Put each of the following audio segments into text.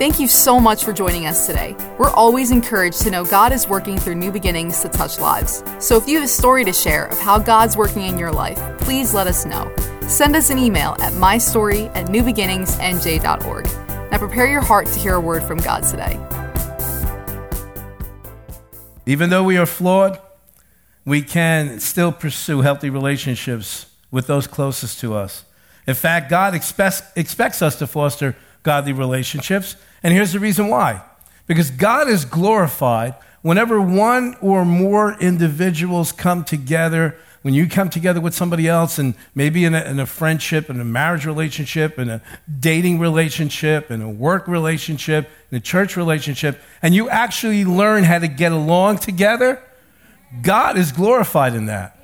Thank you so much for joining us today. We're always encouraged to know God is working through new beginnings to touch lives. So if you have a story to share of how God's working in your life, please let us know. Send us an email at mystory at newbeginningsnj.org. Now prepare your heart to hear a word from God today. Even though we are flawed, we can still pursue healthy relationships with those closest to us. In fact, God expects, expects us to foster godly relationships. And here's the reason why because God is glorified whenever one or more individuals come together. When you come together with somebody else, and maybe in a, in a friendship, in a marriage relationship, in a dating relationship, in a work relationship, in a church relationship, and you actually learn how to get along together, God is glorified in that.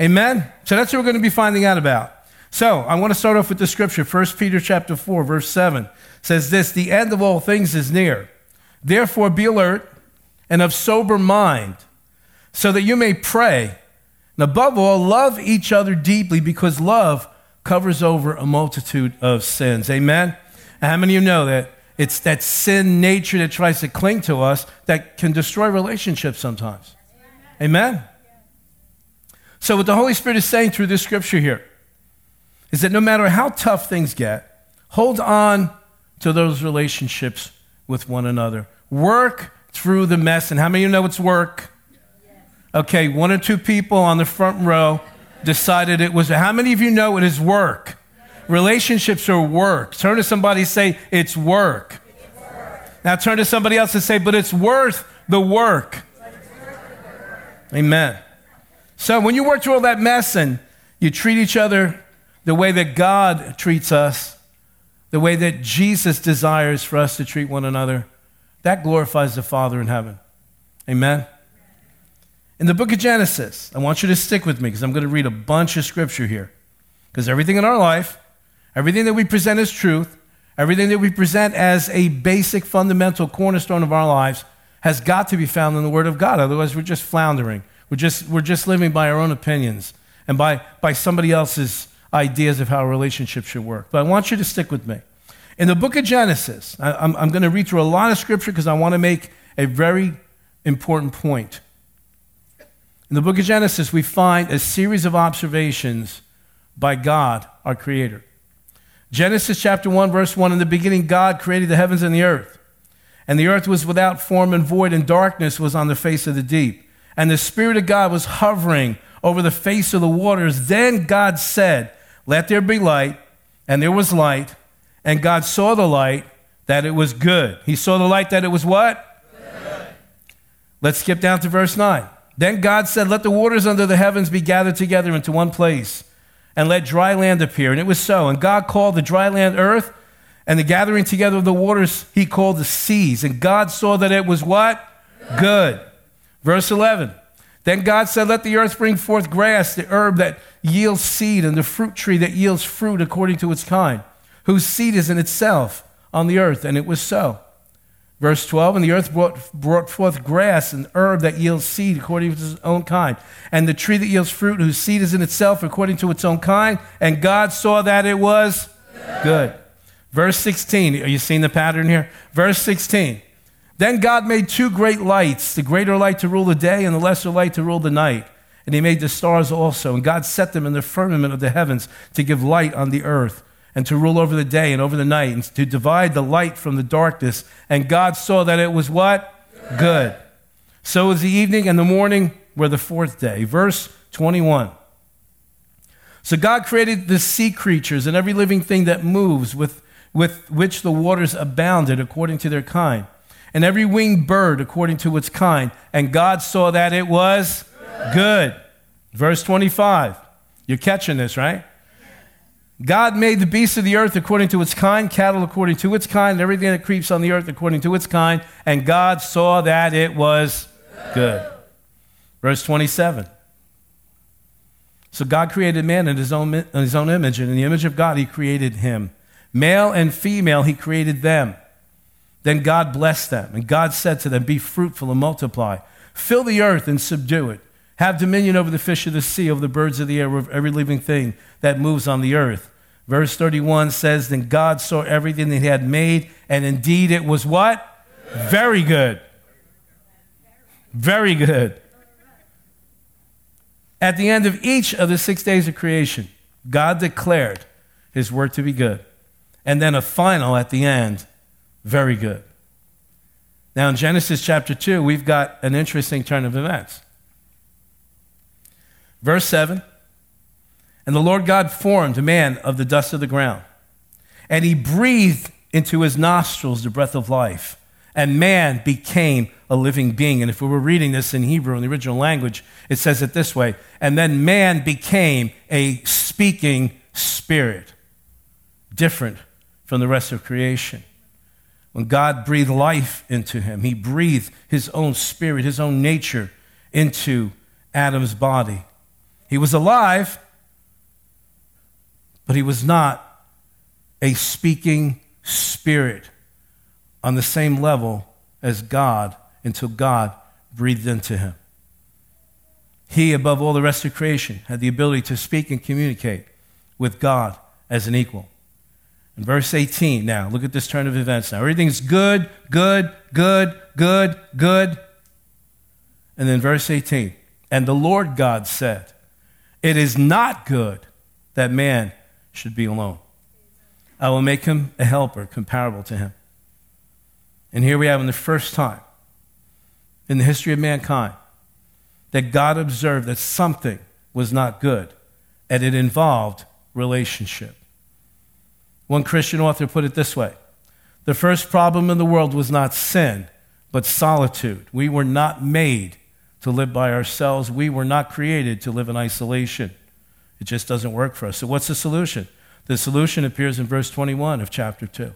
Amen. Amen? So that's what we're going to be finding out about. So I want to start off with the scripture. 1 Peter chapter 4, verse 7 says this the end of all things is near. Therefore be alert and of sober mind, so that you may pray. And above all, love each other deeply, because love covers over a multitude of sins. Amen? How many of you know that it's that sin nature that tries to cling to us that can destroy relationships sometimes? Amen? So, what the Holy Spirit is saying through this scripture here is that no matter how tough things get, hold on to those relationships with one another. Work through the mess. And how many of you know it's work? Okay, one or two people on the front row decided it was. How many of you know it is work? Relationships are work. Turn to somebody say, It's work. Now turn to somebody else and say, But it's worth the work. Amen. So when you work through all that mess and you treat each other the way that God treats us, the way that Jesus desires for us to treat one another, that glorifies the Father in heaven. Amen. In the book of Genesis, I want you to stick with me because I'm going to read a bunch of scripture here. Because everything in our life, everything that we present as truth, everything that we present as a basic, fundamental cornerstone of our lives has got to be found in the Word of God. Otherwise, we're just floundering. We're just, we're just living by our own opinions and by, by somebody else's ideas of how a relationship should work. But I want you to stick with me. In the book of Genesis, I, I'm, I'm going to read through a lot of scripture because I want to make a very important point. In the book of Genesis, we find a series of observations by God, our Creator. Genesis chapter 1, verse 1 In the beginning, God created the heavens and the earth. And the earth was without form and void, and darkness was on the face of the deep. And the Spirit of God was hovering over the face of the waters. Then God said, let there be light, and there was light, and God saw the light that it was good. He saw the light that it was what? Good. Let's skip down to verse 9. Then God said, Let the waters under the heavens be gathered together into one place, and let dry land appear. And it was so. And God called the dry land earth, and the gathering together of the waters he called the seas. And God saw that it was what? Good. good. Verse 11. Then God said, Let the earth bring forth grass, the herb that yields seed, and the fruit tree that yields fruit according to its kind, whose seed is in itself on the earth. And it was so. Verse 12, and the earth brought, brought forth grass and herb that yields seed according to its own kind, and the tree that yields fruit, whose seed is in itself according to its own kind. And God saw that it was good. good. Verse 16, are you seeing the pattern here? Verse 16. Then God made two great lights, the greater light to rule the day and the lesser light to rule the night. And he made the stars also. And God set them in the firmament of the heavens to give light on the earth and to rule over the day and over the night and to divide the light from the darkness. And God saw that it was what? Good. So was the evening and the morning were the fourth day. Verse 21. So God created the sea creatures and every living thing that moves with, with which the waters abounded according to their kind and every winged bird according to its kind. And God saw that it was good. Verse 25. You're catching this, right? God made the beasts of the earth according to its kind, cattle according to its kind, and everything that creeps on the earth according to its kind. And God saw that it was good. Verse 27. So God created man in his own, in his own image, and in the image of God, he created him. Male and female, he created them. Then God blessed them, and God said to them, Be fruitful and multiply. Fill the earth and subdue it. Have dominion over the fish of the sea, over the birds of the air, over every living thing that moves on the earth. Verse 31 says, Then God saw everything that he had made, and indeed it was what? Very good. Very good. At the end of each of the six days of creation, God declared his work to be good. And then a final at the end, very good. Now, in Genesis chapter 2, we've got an interesting turn of events. Verse 7 And the Lord God formed a man of the dust of the ground, and he breathed into his nostrils the breath of life, and man became a living being. And if we were reading this in Hebrew in the original language, it says it this way And then man became a speaking spirit, different from the rest of creation. When God breathed life into him, he breathed his own spirit, his own nature into Adam's body. He was alive, but he was not a speaking spirit on the same level as God until God breathed into him. He, above all the rest of creation, had the ability to speak and communicate with God as an equal. In verse 18, now, look at this turn of events now. Everything's good, good, good, good, good. And then verse 18, and the Lord God said, It is not good that man should be alone. I will make him a helper comparable to him. And here we have, in the first time in the history of mankind, that God observed that something was not good, and it involved relationship. One Christian author put it this way The first problem in the world was not sin, but solitude. We were not made to live by ourselves, we were not created to live in isolation. It just doesn't work for us. So, what's the solution? The solution appears in verse 21 of chapter 2.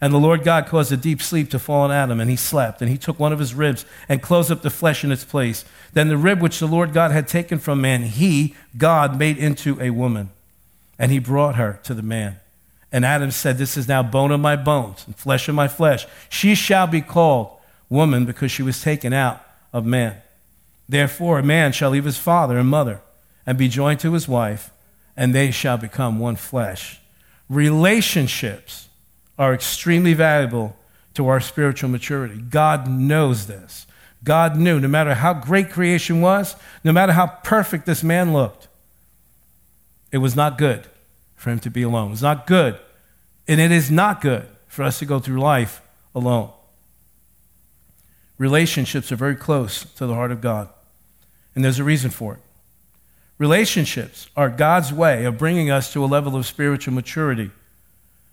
And the Lord God caused a deep sleep to fall on Adam, and he slept. And he took one of his ribs and closed up the flesh in its place. Then the rib which the Lord God had taken from man, he, God, made into a woman. And he brought her to the man. And Adam said, This is now bone of my bones and flesh of my flesh. She shall be called woman because she was taken out of man. Therefore, a man shall leave his father and mother and be joined to his wife, and they shall become one flesh. Relationships are extremely valuable to our spiritual maturity. God knows this. God knew no matter how great creation was, no matter how perfect this man looked, it was not good for him to be alone. It was not good. And it is not good for us to go through life alone. Relationships are very close to the heart of God, and there's a reason for it. Relationships are God's way of bringing us to a level of spiritual maturity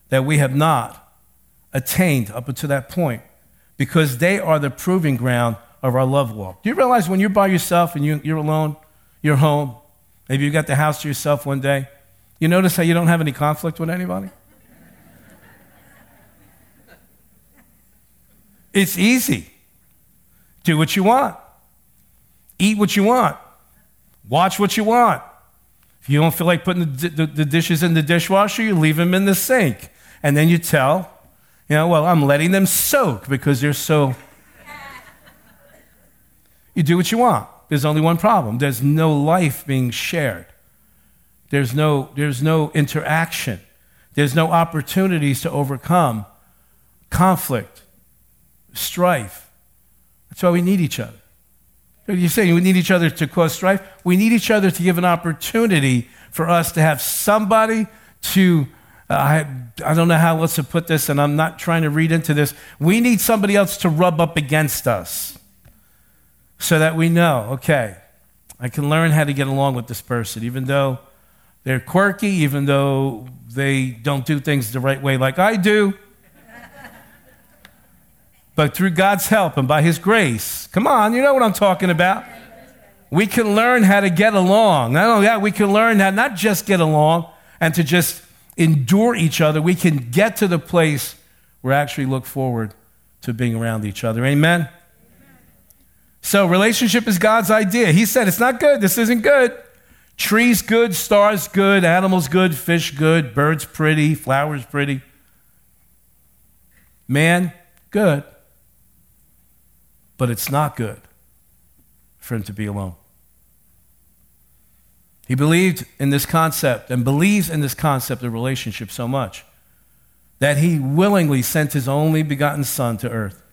that we have not attained up until that point because they are the proving ground of our love walk. Do you realize when you're by yourself and you, you're alone, you're home, maybe you got the house to yourself one day, you notice how you don't have any conflict with anybody? It's easy. Do what you want, eat what you want, watch what you want. If you don't feel like putting the, the, the dishes in the dishwasher, you leave them in the sink. And then you tell, you know, well, I'm letting them soak because they're so. You do what you want. There's only one problem there's no life being shared, there's no, there's no interaction, there's no opportunities to overcome conflict, strife. That's why we need each other. You're saying we need each other to cause strife? We need each other to give an opportunity for us to have somebody to uh, I, I don't know how else to put this, and I'm not trying to read into this. We need somebody else to rub up against us so that we know, okay, I can learn how to get along with this person, even though they're quirky, even though they don't do things the right way like I do. but through God's help and by His grace, come on, you know what I'm talking about. We can learn how to get along. Not only that, we can learn how not just get along and to just endure each other, we can get to the place where actually look forward to being around each other. Amen? So, relationship is God's idea. He said, It's not good. This isn't good. Trees good, stars good, animals good, fish good, birds pretty, flowers pretty. Man, good. But it's not good for him to be alone. He believed in this concept and believes in this concept of relationship so much that he willingly sent his only begotten Son to earth,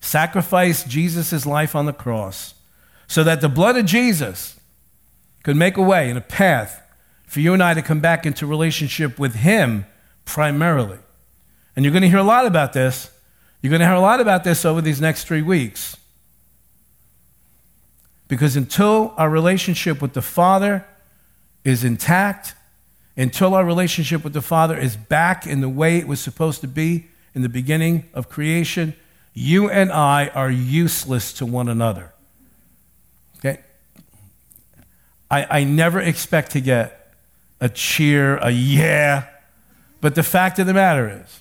sacrificed Jesus' life on the cross, so that the blood of Jesus could make a way and a path for you and I to come back into relationship with him primarily. And you're going to hear a lot about this. You're going to hear a lot about this over these next three weeks. Because until our relationship with the Father is intact, until our relationship with the Father is back in the way it was supposed to be in the beginning of creation, you and I are useless to one another. Okay? I, I never expect to get a cheer, a yeah, but the fact of the matter is,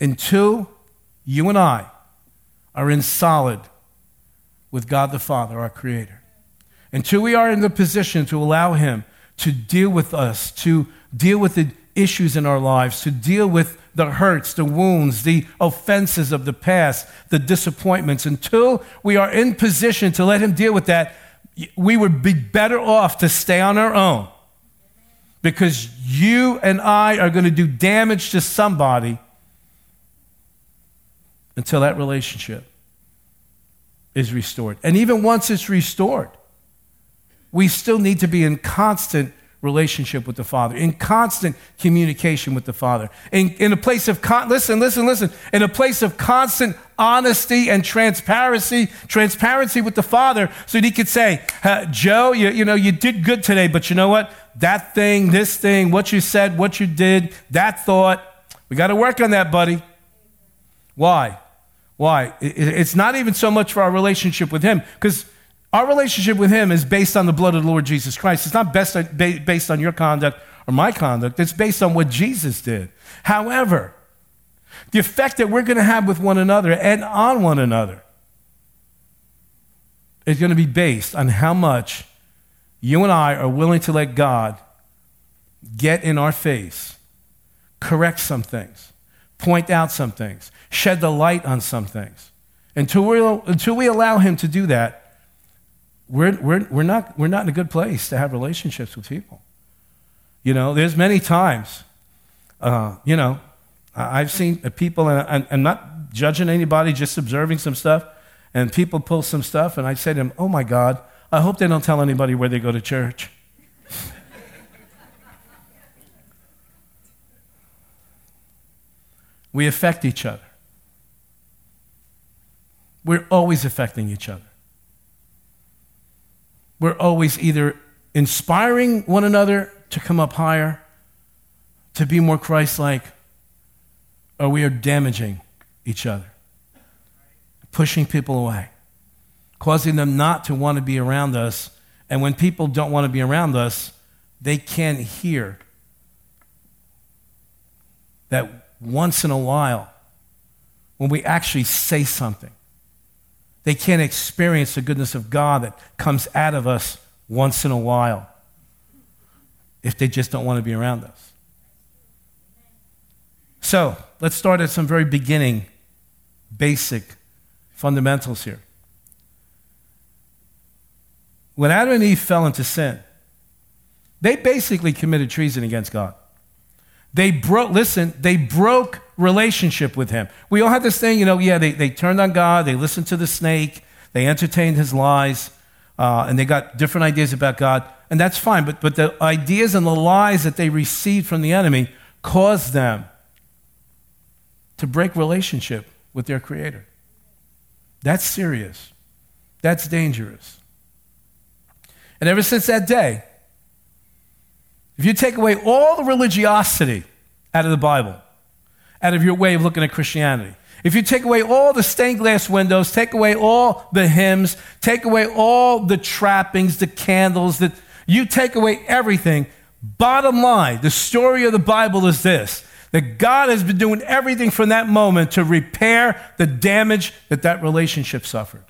until you and I are in solid with God the Father, our Creator, until we are in the position to allow Him to deal with us, to deal with the issues in our lives, to deal with the hurts, the wounds, the offenses of the past, the disappointments, until we are in position to let Him deal with that, we would be better off to stay on our own because you and I are going to do damage to somebody until that relationship is restored. And even once it's restored, we still need to be in constant relationship with the Father, in constant communication with the Father, in, in a place of, con- listen, listen, listen, in a place of constant honesty and transparency, transparency with the Father, so that He could say, Joe, you, you know, you did good today, but you know what? That thing, this thing, what you said, what you did, that thought, we got to work on that, buddy. Why? Why? It's not even so much for our relationship with Him, because our relationship with Him is based on the blood of the Lord Jesus Christ. It's not based on your conduct or my conduct, it's based on what Jesus did. However, the effect that we're going to have with one another and on one another is going to be based on how much you and I are willing to let God get in our face, correct some things, point out some things, shed the light on some things. Until we, until we allow Him to do that, we're, we're, we're, not, we're not in a good place to have relationships with people. You know, there's many times, uh, you know, I've seen people, and I'm not judging anybody, just observing some stuff, and people pull some stuff, and I say to them, Oh my God, I hope they don't tell anybody where they go to church. we affect each other. We're always affecting each other we're always either inspiring one another to come up higher, to be more Christ like, or we are damaging each other, pushing people away, causing them not to want to be around us. And when people don't want to be around us, they can't hear that once in a while, when we actually say something, they can't experience the goodness of God that comes out of us once in a while if they just don't want to be around us. So let's start at some very beginning, basic fundamentals here. When Adam and Eve fell into sin, they basically committed treason against God. They broke, listen, they broke relationship with him. We all have this thing, you know, yeah, they, they turned on God, they listened to the snake, they entertained his lies, uh, and they got different ideas about God, and that's fine. But, but the ideas and the lies that they received from the enemy caused them to break relationship with their Creator. That's serious. That's dangerous. And ever since that day, if you take away all the religiosity out of the Bible, out of your way of looking at Christianity. If you take away all the stained glass windows, take away all the hymns, take away all the trappings, the candles, that you take away everything, bottom line, the story of the Bible is this that God has been doing everything from that moment to repair the damage that that relationship suffered.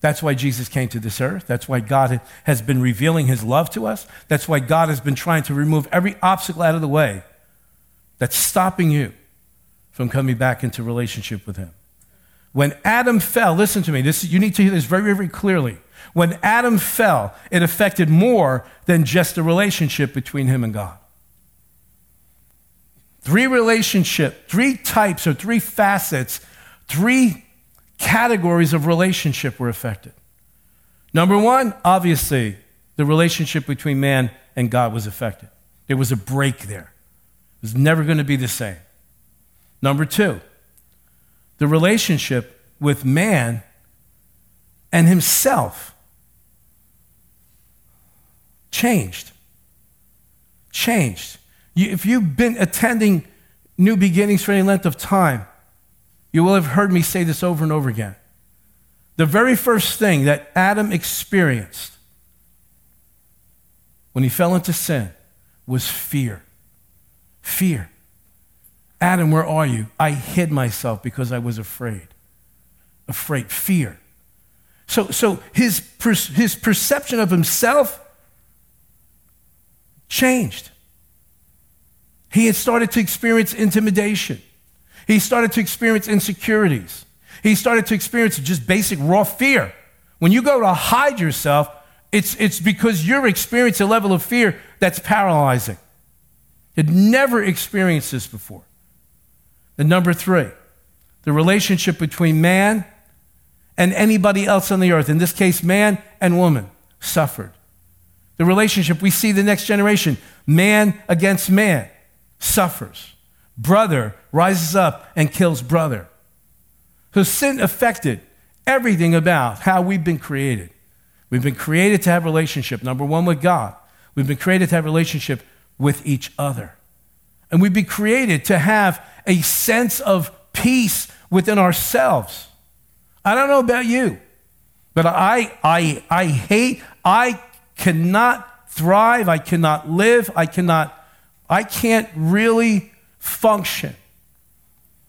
That's why Jesus came to this earth. That's why God has been revealing his love to us. That's why God has been trying to remove every obstacle out of the way that's stopping you from coming back into relationship with Him. When Adam fell, listen to me, this, you need to hear this very, very clearly. When Adam fell, it affected more than just the relationship between him and God. Three relationship, three types or three facets, three categories of relationship were affected. Number one, obviously, the relationship between man and God was affected. There was a break there. It was never going to be the same. Number two, the relationship with man and himself changed. Changed. You, if you've been attending New Beginnings for any length of time, you will have heard me say this over and over again. The very first thing that Adam experienced when he fell into sin was fear. Fear. Adam, where are you? I hid myself because I was afraid. Afraid. Fear. So, so his, per, his perception of himself changed. He had started to experience intimidation. He started to experience insecurities. He started to experience just basic raw fear. When you go to hide yourself, it's, it's because you're experiencing a level of fear that's paralyzing. Had never experienced this before. And number three, the relationship between man and anybody else on the earth, in this case, man and woman, suffered. The relationship, we see the next generation, man against man, suffers. Brother rises up and kills brother. So sin affected everything about how we've been created. We've been created to have relationship, number one, with God. We've been created to have relationship with each other. And we've been created to have a sense of peace within ourselves. I don't know about you, but I, I, I hate, I cannot thrive, I cannot live, I cannot, I can't really function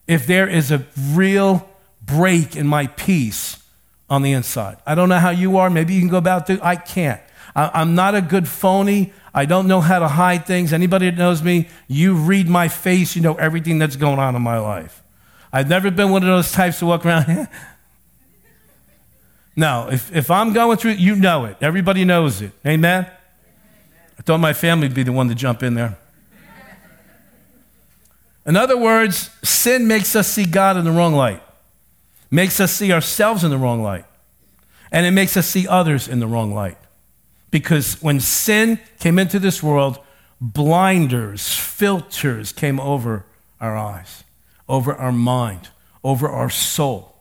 if there is a real break in my peace on the inside. I don't know how you are. Maybe you can go about it. I can't. I, am not a good phony. I don't know how to hide things. Anybody that knows me, you read my face, you know everything that's going on in my life. I've never been one of those types to walk around. no, if, if I'm going through it, you know it. Everybody knows it. Amen? I thought my family would be the one to jump in there. In other words, sin makes us see God in the wrong light, makes us see ourselves in the wrong light, and it makes us see others in the wrong light. Because when sin came into this world, blinders, filters came over our eyes, over our mind, over our soul.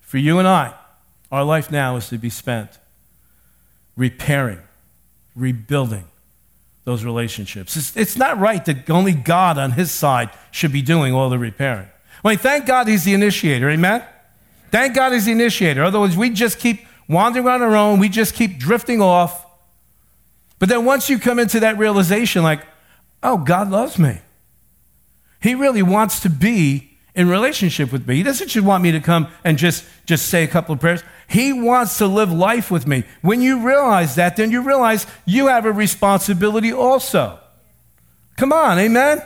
For you and I, our life now is to be spent repairing, rebuilding, those relationships. It's, it's not right that only God on his side should be doing all the repairing. I mean, thank God he's the initiator, amen? Thank God he's the initiator. Otherwise, we just keep wandering on our own, we just keep drifting off. But then once you come into that realization, like, oh, God loves me. He really wants to be in relationship with me. He doesn't just want me to come and just, just say a couple of prayers. He wants to live life with me. When you realize that, then you realize you have a responsibility also. Come on, amen?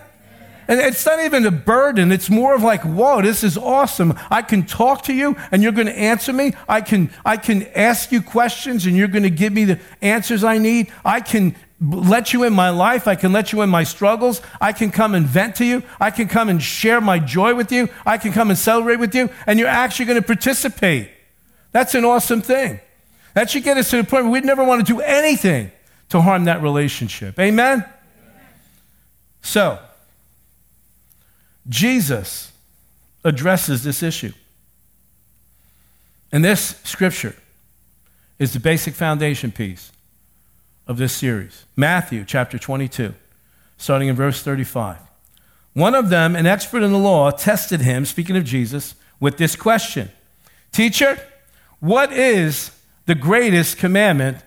And it's not even a burden. It's more of like, whoa, this is awesome. I can talk to you and you're going to answer me. I can, I can ask you questions and you're going to give me the answers I need. I can let you in my life. I can let you in my struggles. I can come and vent to you. I can come and share my joy with you. I can come and celebrate with you. And you're actually going to participate. That's an awesome thing. That should get us to the point where we'd never want to do anything to harm that relationship. Amen? Amen. So, Jesus addresses this issue. And this scripture is the basic foundation piece of this series. Matthew chapter 22, starting in verse 35. One of them, an expert in the law, tested him, speaking of Jesus, with this question Teacher, what is the greatest commandment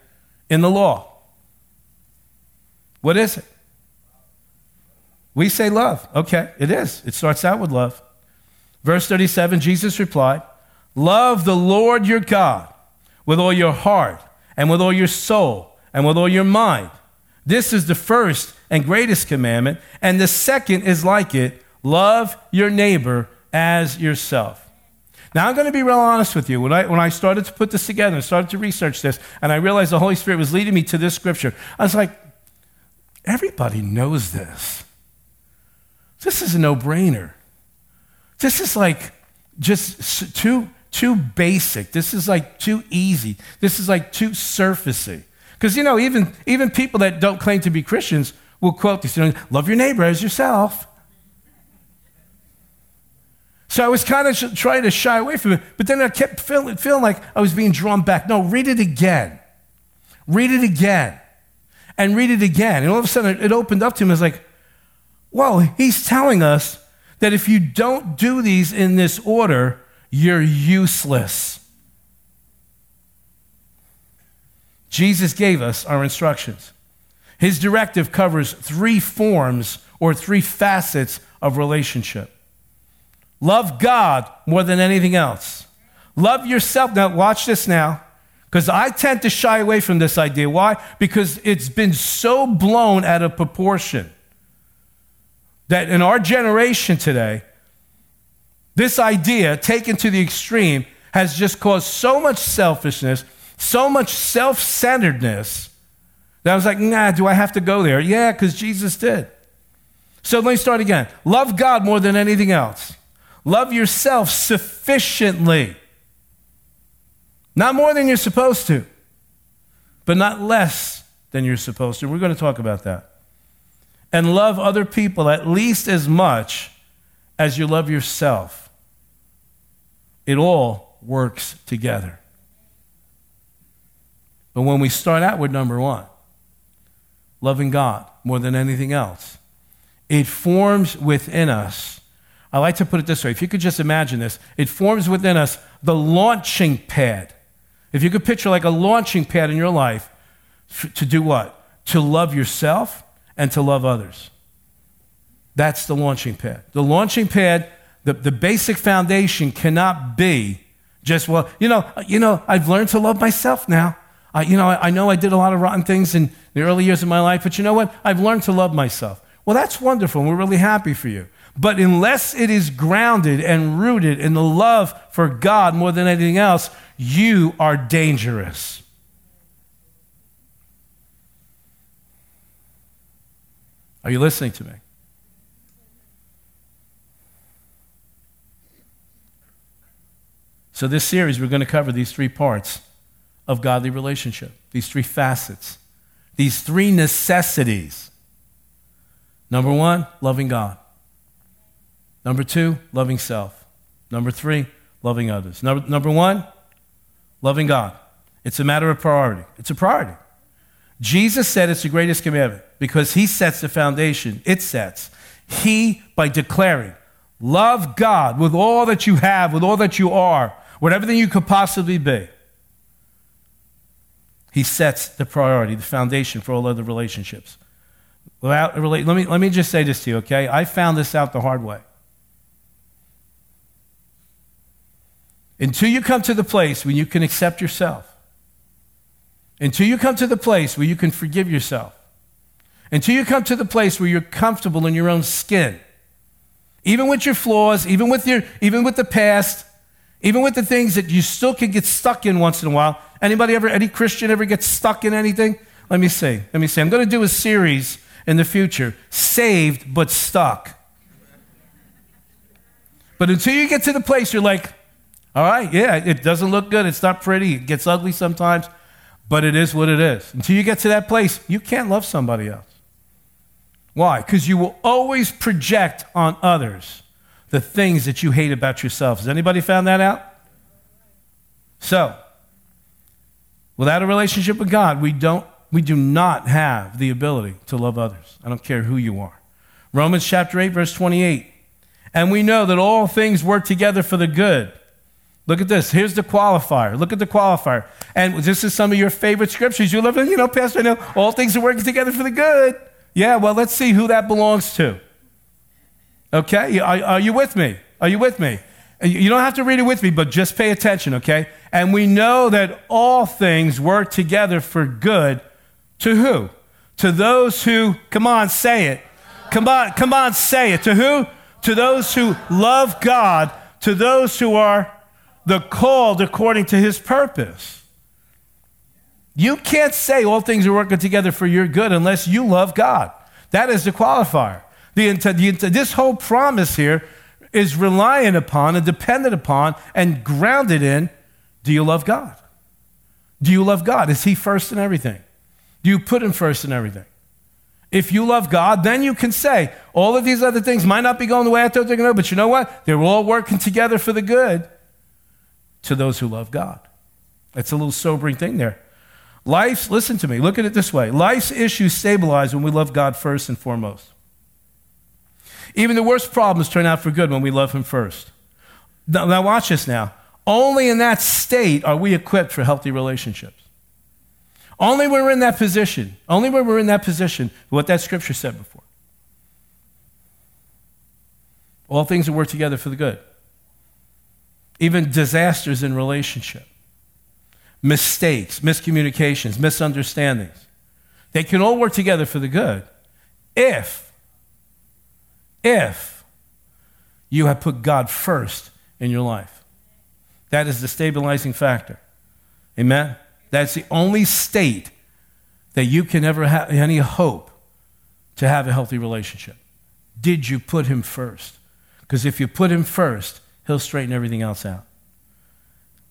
in the law? What is it? We say love. Okay, it is. It starts out with love. Verse 37 Jesus replied, Love the Lord your God with all your heart and with all your soul and with all your mind. This is the first and greatest commandment, and the second is like it Love your neighbor as yourself. Now, I'm going to be real honest with you. When I, when I started to put this together and started to research this, and I realized the Holy Spirit was leading me to this scripture, I was like, everybody knows this. This is a no brainer. This is like just too, too basic. This is like too easy. This is like too surfacey. Because, you know, even, even people that don't claim to be Christians will quote this, you know, love your neighbor as yourself. So I was kind of sh- trying to shy away from it, but then I kept feeling, feeling like I was being drawn back. No, read it again. Read it again. And read it again. And all of a sudden it opened up to him. I was like, whoa, he's telling us that if you don't do these in this order, you're useless. Jesus gave us our instructions. His directive covers three forms or three facets of relationship. Love God more than anything else. Love yourself. Now, watch this now, because I tend to shy away from this idea. Why? Because it's been so blown out of proportion that in our generation today, this idea taken to the extreme has just caused so much selfishness, so much self centeredness that I was like, nah, do I have to go there? Yeah, because Jesus did. So let me start again. Love God more than anything else. Love yourself sufficiently. Not more than you're supposed to, but not less than you're supposed to. We're going to talk about that. And love other people at least as much as you love yourself. It all works together. But when we start out with number one, loving God more than anything else, it forms within us I like to put it this way if you could just imagine this, it forms within us the launching pad. If you could picture like a launching pad in your life to do what? To love yourself and to love others. That's the launching pad. The launching pad, the, the basic foundation cannot be just, well, you know, uh, you know, I've learned to love myself now. I, you know, I, I know I did a lot of rotten things in the early years of my life, but you know what? I've learned to love myself. Well, that's wonderful, and we're really happy for you. But unless it is grounded and rooted in the love for God more than anything else, you are dangerous. Are you listening to me? So, this series, we're going to cover these three parts of godly relationship, these three facets, these three necessities. Number one, loving God. Number two, loving self. Number three, loving others. Number, number one, loving God. It's a matter of priority. It's a priority. Jesus said it's the greatest commandment because he sets the foundation. It sets. He, by declaring, love God with all that you have, with all that you are, whatever you could possibly be. He sets the priority, the foundation for all other relationships. Without, let, me, let me just say this to you, okay? I found this out the hard way. Until you come to the place when you can accept yourself, until you come to the place where you can forgive yourself, until you come to the place where you're comfortable in your own skin, even with your flaws, even with, your, even with the past, even with the things that you still can get stuck in once in a while. Anybody ever, any Christian ever get stuck in anything? Let me see. Let me see. I'm going to do a series in the future saved but stuck. But until you get to the place you're like, all right, yeah, it doesn't look good. It's not pretty. It gets ugly sometimes, but it is what it is. Until you get to that place, you can't love somebody else. Why? Because you will always project on others the things that you hate about yourself. Has anybody found that out? So, without a relationship with God, we don't we do not have the ability to love others. I don't care who you are. Romans chapter 8 verse 28. And we know that all things work together for the good Look at this. Here's the qualifier. Look at the qualifier. And this is some of your favorite scriptures. You love, you know, Pastor, I know all things are working together for the good. Yeah, well, let's see who that belongs to. Okay? Are, are you with me? Are you with me? You don't have to read it with me, but just pay attention, okay? And we know that all things work together for good to who? To those who, come on, say it. Come on, come on, say it. To who? To those who love God, to those who are the called according to his purpose. You can't say all things are working together for your good unless you love God. That is the qualifier. The, the, this whole promise here is reliant upon and dependent upon and grounded in do you love God? Do you love God? Is He first in everything? Do you put Him first in everything? If you love God, then you can say, all of these other things might not be going the way I thought they're going to, but you know what? They're all working together for the good to those who love God. That's a little sobering thing there. Life's, listen to me, look at it this way life's issues stabilize when we love God first and foremost. Even the worst problems turn out for good when we love Him first. Now, now watch this now. Only in that state are we equipped for healthy relationships. Only when we're in that position, only when we're in that position, what that scripture said before. All things will work together for the good. Even disasters in relationship, mistakes, miscommunications, misunderstandings, they can all work together for the good if, if you have put God first in your life. That is the stabilizing factor. Amen? That's the only state that you can ever have any hope to have a healthy relationship. Did you put him first? Because if you put him first, he'll straighten everything else out.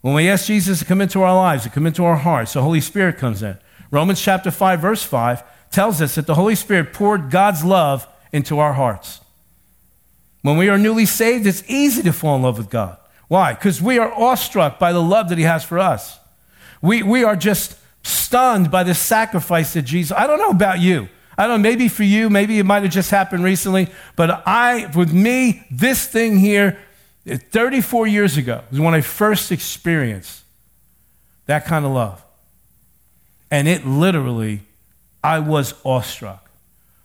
When we ask Jesus to come into our lives, to come into our hearts, the Holy Spirit comes in. Romans chapter 5, verse 5 tells us that the Holy Spirit poured God's love into our hearts. When we are newly saved, it's easy to fall in love with God. Why? Because we are awestruck by the love that He has for us. We, we are just stunned by the sacrifice that Jesus. I don't know about you. I don't know, maybe for you, maybe it might have just happened recently, but I, with me, this thing here, 34 years ago was when I first experienced that kind of love. And it literally, I was awestruck.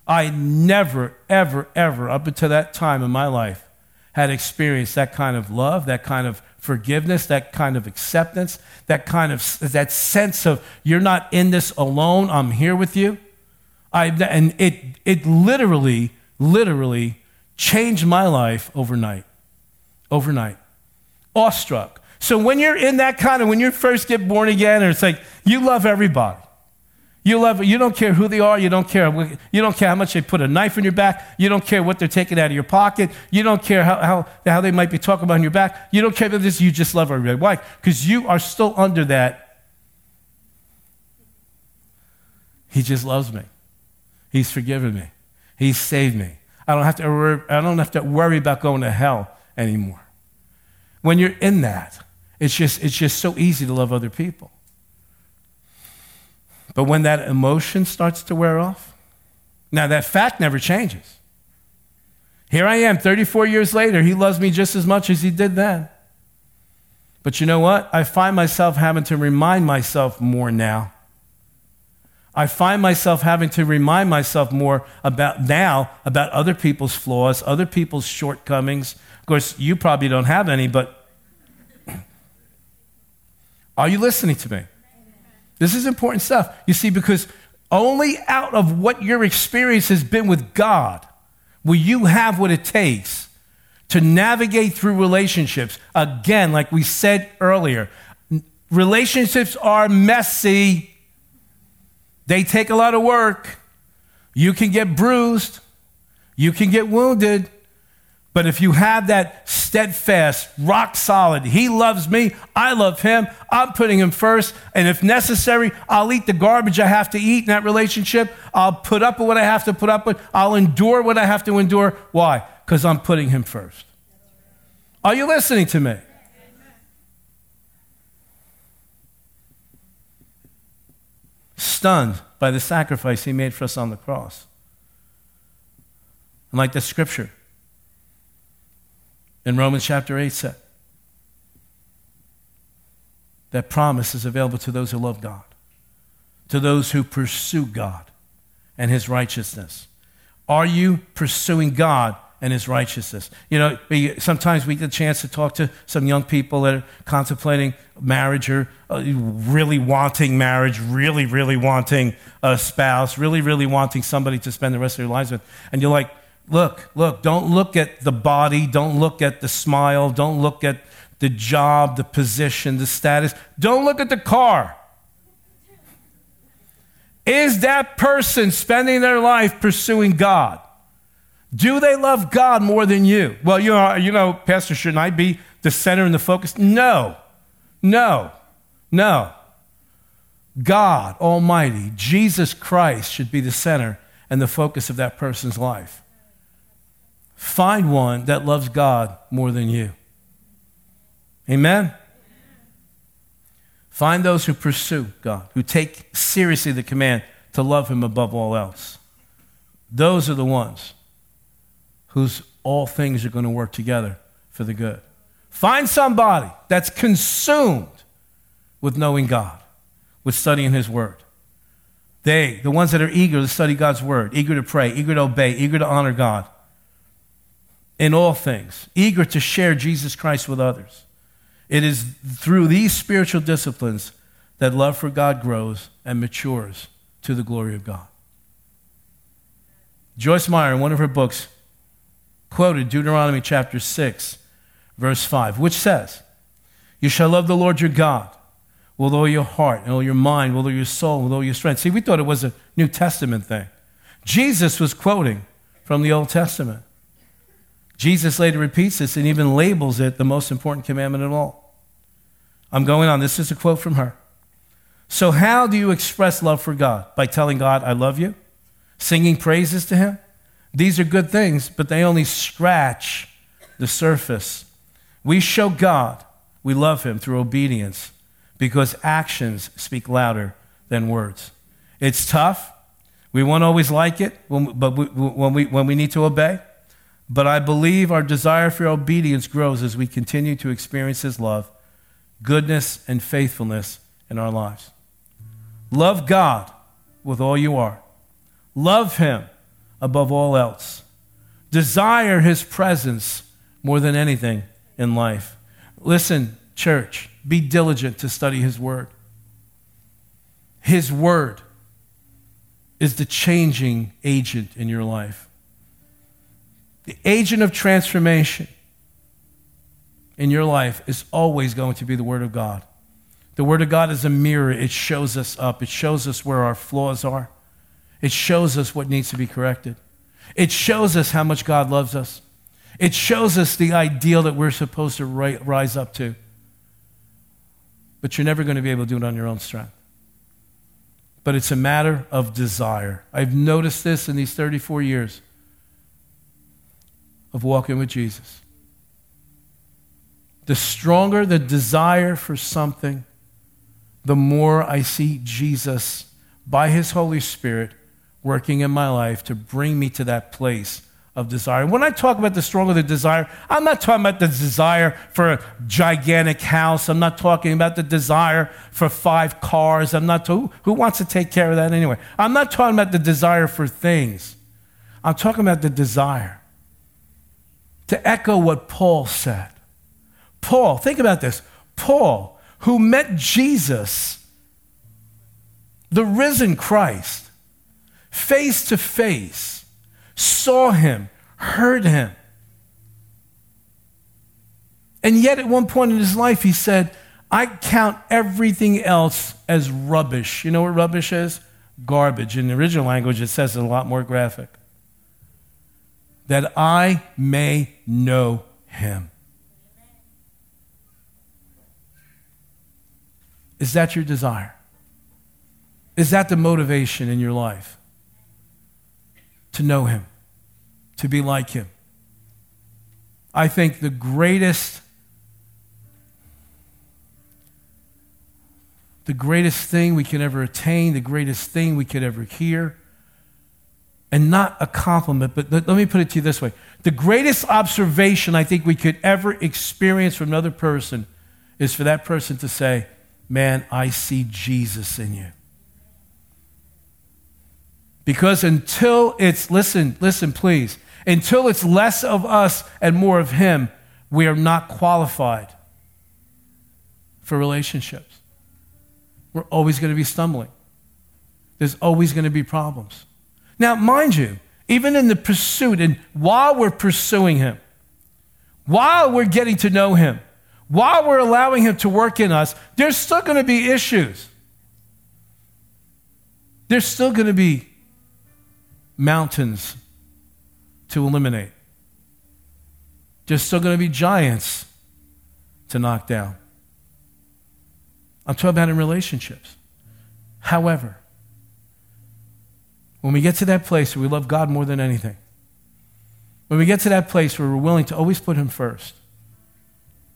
I never, ever, ever, up until that time in my life, had experienced that kind of love, that kind of forgiveness, that kind of acceptance, that kind of that sense of you're not in this alone, I'm here with you. I, and it, it literally, literally changed my life overnight. Overnight. Awestruck. So when you're in that kind of, when you first get born again, and it's like you love everybody. You love You don't care who they are. You don't care. You don't care how much they put a knife in your back. You don't care what they're taking out of your pocket. You don't care how, how, how they might be talking about your back. You don't care about this. You just love everybody. Why? Because you are still under that. He just loves me. He's forgiven me. He's saved me. I don't have to I don't have to worry about going to hell anymore. When you're in that, it's just, it's just so easy to love other people. But when that emotion starts to wear off, now that fact never changes. Here I am 34 years later. He loves me just as much as he did then. But you know what? I find myself having to remind myself more now. I find myself having to remind myself more about now about other people's flaws, other people's shortcomings. Course, you probably don't have any, but are you listening to me? This is important stuff. You see, because only out of what your experience has been with God will you have what it takes to navigate through relationships. Again, like we said earlier, relationships are messy, they take a lot of work. You can get bruised, you can get wounded. But if you have that steadfast, rock solid, he loves me, I love him, I'm putting him first, and if necessary, I'll eat the garbage I have to eat in that relationship. I'll put up with what I have to put up with. I'll endure what I have to endure. Why? Because I'm putting him first. Are you listening to me? Stunned by the sacrifice he made for us on the cross. And like the scripture, in Romans chapter 8 said. That promise is available to those who love God, to those who pursue God and his righteousness. Are you pursuing God and his righteousness? You know, we, sometimes we get a chance to talk to some young people that are contemplating marriage or uh, really wanting marriage, really, really wanting a spouse, really, really wanting somebody to spend the rest of their lives with. And you're like, Look, look, don't look at the body, don't look at the smile, don't look at the job, the position, the status. Don't look at the car. Is that person spending their life pursuing God? Do they love God more than you? Well, you know, you know, Pastor, shouldn't I be the center and the focus? No, no, no. God Almighty, Jesus Christ, should be the center and the focus of that person's life. Find one that loves God more than you. Amen? Find those who pursue God, who take seriously the command to love Him above all else. Those are the ones whose all things are going to work together for the good. Find somebody that's consumed with knowing God, with studying His Word. They, the ones that are eager to study God's Word, eager to pray, eager to obey, eager to honor God in all things, eager to share Jesus Christ with others. It is through these spiritual disciplines that love for God grows and matures to the glory of God. Joyce Meyer, in one of her books, quoted Deuteronomy chapter 6, verse 5, which says, You shall love the Lord your God with all your heart and all your mind, with all your soul, with all your strength. See, we thought it was a New Testament thing. Jesus was quoting from the Old Testament. Jesus later repeats this and even labels it the most important commandment of all. I'm going on. This is a quote from her. So, how do you express love for God? By telling God, I love you? Singing praises to Him? These are good things, but they only scratch the surface. We show God we love Him through obedience because actions speak louder than words. It's tough. We won't always like it, but when we, need to obey. But I believe our desire for obedience grows as we continue to experience His love, goodness, and faithfulness in our lives. Love God with all you are, love Him above all else. Desire His presence more than anything in life. Listen, church, be diligent to study His Word. His Word is the changing agent in your life the agent of transformation in your life is always going to be the Word of God. The Word of God is a mirror, it shows us up, it shows us where our flaws are, it shows us what needs to be corrected, it shows us how much God loves us, it shows us the ideal that we're supposed to rise up to. But you're never going to be able to do it on your own strength. But it's a matter of desire. I've noticed this in these 34 years of walking with Jesus. The stronger the desire for something, the more I see Jesus by his Holy Spirit working in my life to bring me to that place of desire. When I talk about the stronger the desire, I'm not talking about the desire for a gigantic house. I'm not talking about the desire for five cars. I'm not who, who wants to take care of that anyway. I'm not talking about the desire for things. I'm talking about the desire to echo what Paul said. Paul, think about this. Paul, who met Jesus, the risen Christ, face to face, saw him, heard him. And yet, at one point in his life, he said, I count everything else as rubbish. You know what rubbish is? Garbage. In the original language, it says it a lot more graphic that I may know him. Is that your desire? Is that the motivation in your life? To know him, to be like him. I think the greatest the greatest thing we can ever attain, the greatest thing we could ever hear and not a compliment, but let, me put it to you this way. The greatest observation I think we could ever experience from another person is for that person to say, Man, I see Jesus in you. Because until it's, listen, listen, please, until it's less of us and more of Him, we are not qualified for relationships. We're always going to be stumbling, there's always going to be problems. Now, mind you, even in the pursuit, and while we're pursuing Him, while we're getting to know Him, while we're allowing Him to work in us, there's still going to be issues. There's still going to be mountains to eliminate. There's still going to be giants to knock down. I'm talking about in relationships. However, when we get to that place where we love God more than anything, when we get to that place where we're willing to always put Him first,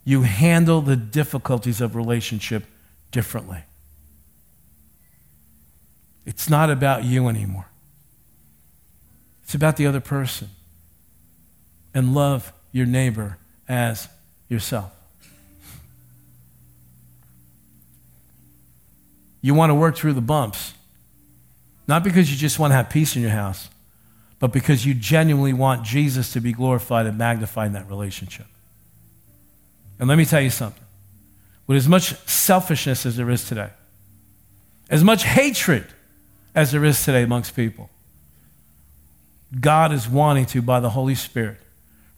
you handle the difficulties of relationship differently. It's not about you anymore, it's about the other person. And love your neighbor as yourself. You want to work through the bumps, not because you just want to have peace in your house, but because you genuinely want Jesus to be glorified and magnified in that relationship. And let me tell you something with as much selfishness as there is today, as much hatred as there is today amongst people, God is wanting to, by the Holy Spirit,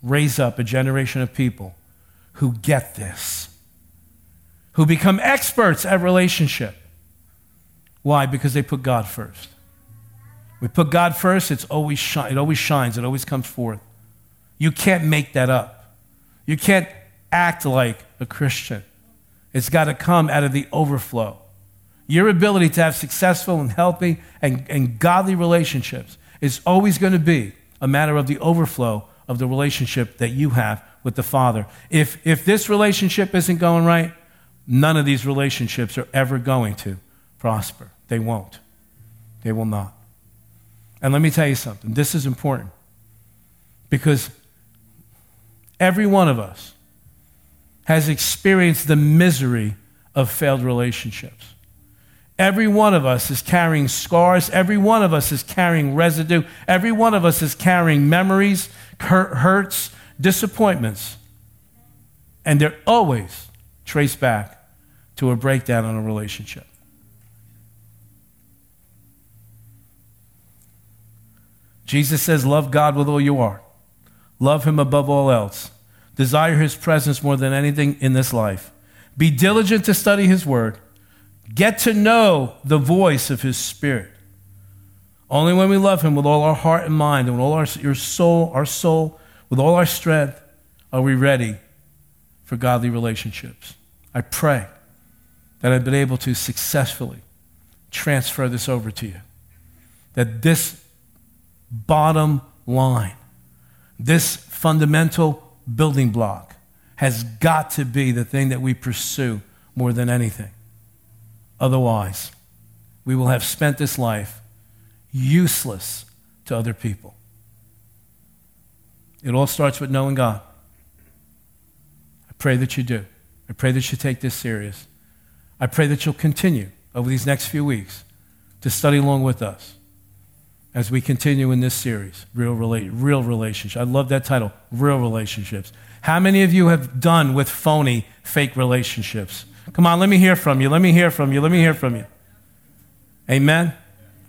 raise up a generation of people who get this, who become experts at relationship. Why? Because they put God first. We put God first, it's always shi- it always shines, it always comes forth. You can't make that up. You can't act like a Christian. It's got to come out of the overflow. Your ability to have successful and healthy and, and godly relationships is always going to be a matter of the overflow of the relationship that you have with the Father. If, if this relationship isn't going right, none of these relationships are ever going to prosper. They won't. They will not. And let me tell you something this is important because every one of us has experienced the misery of failed relationships. Every one of us is carrying scars. Every one of us is carrying residue. Every one of us is carrying memories, hurts, disappointments. And they're always traced back to a breakdown in a relationship. Jesus says, Love God with all you are, love Him above all else, desire His presence more than anything in this life, be diligent to study His word Get to know the voice of His Spirit. Only when we love Him with all our heart and mind, and with all our your soul, our soul, with all our strength, are we ready for godly relationships. I pray that I've been able to successfully transfer this over to you. That this bottom line, this fundamental building block, has got to be the thing that we pursue more than anything. Otherwise, we will have spent this life useless to other people. It all starts with knowing God. I pray that you do. I pray that you take this serious. I pray that you'll continue over these next few weeks to study along with us as we continue in this series, Real, Rela- Real Relationships. I love that title, Real Relationships. How many of you have done with phony, fake relationships? Come on, let me hear from you. Let me hear from you. Let me hear from you. Amen?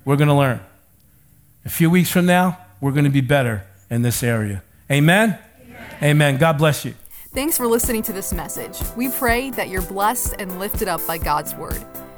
We're going to learn. A few weeks from now, we're going to be better in this area. Amen? Amen? Amen. God bless you. Thanks for listening to this message. We pray that you're blessed and lifted up by God's word.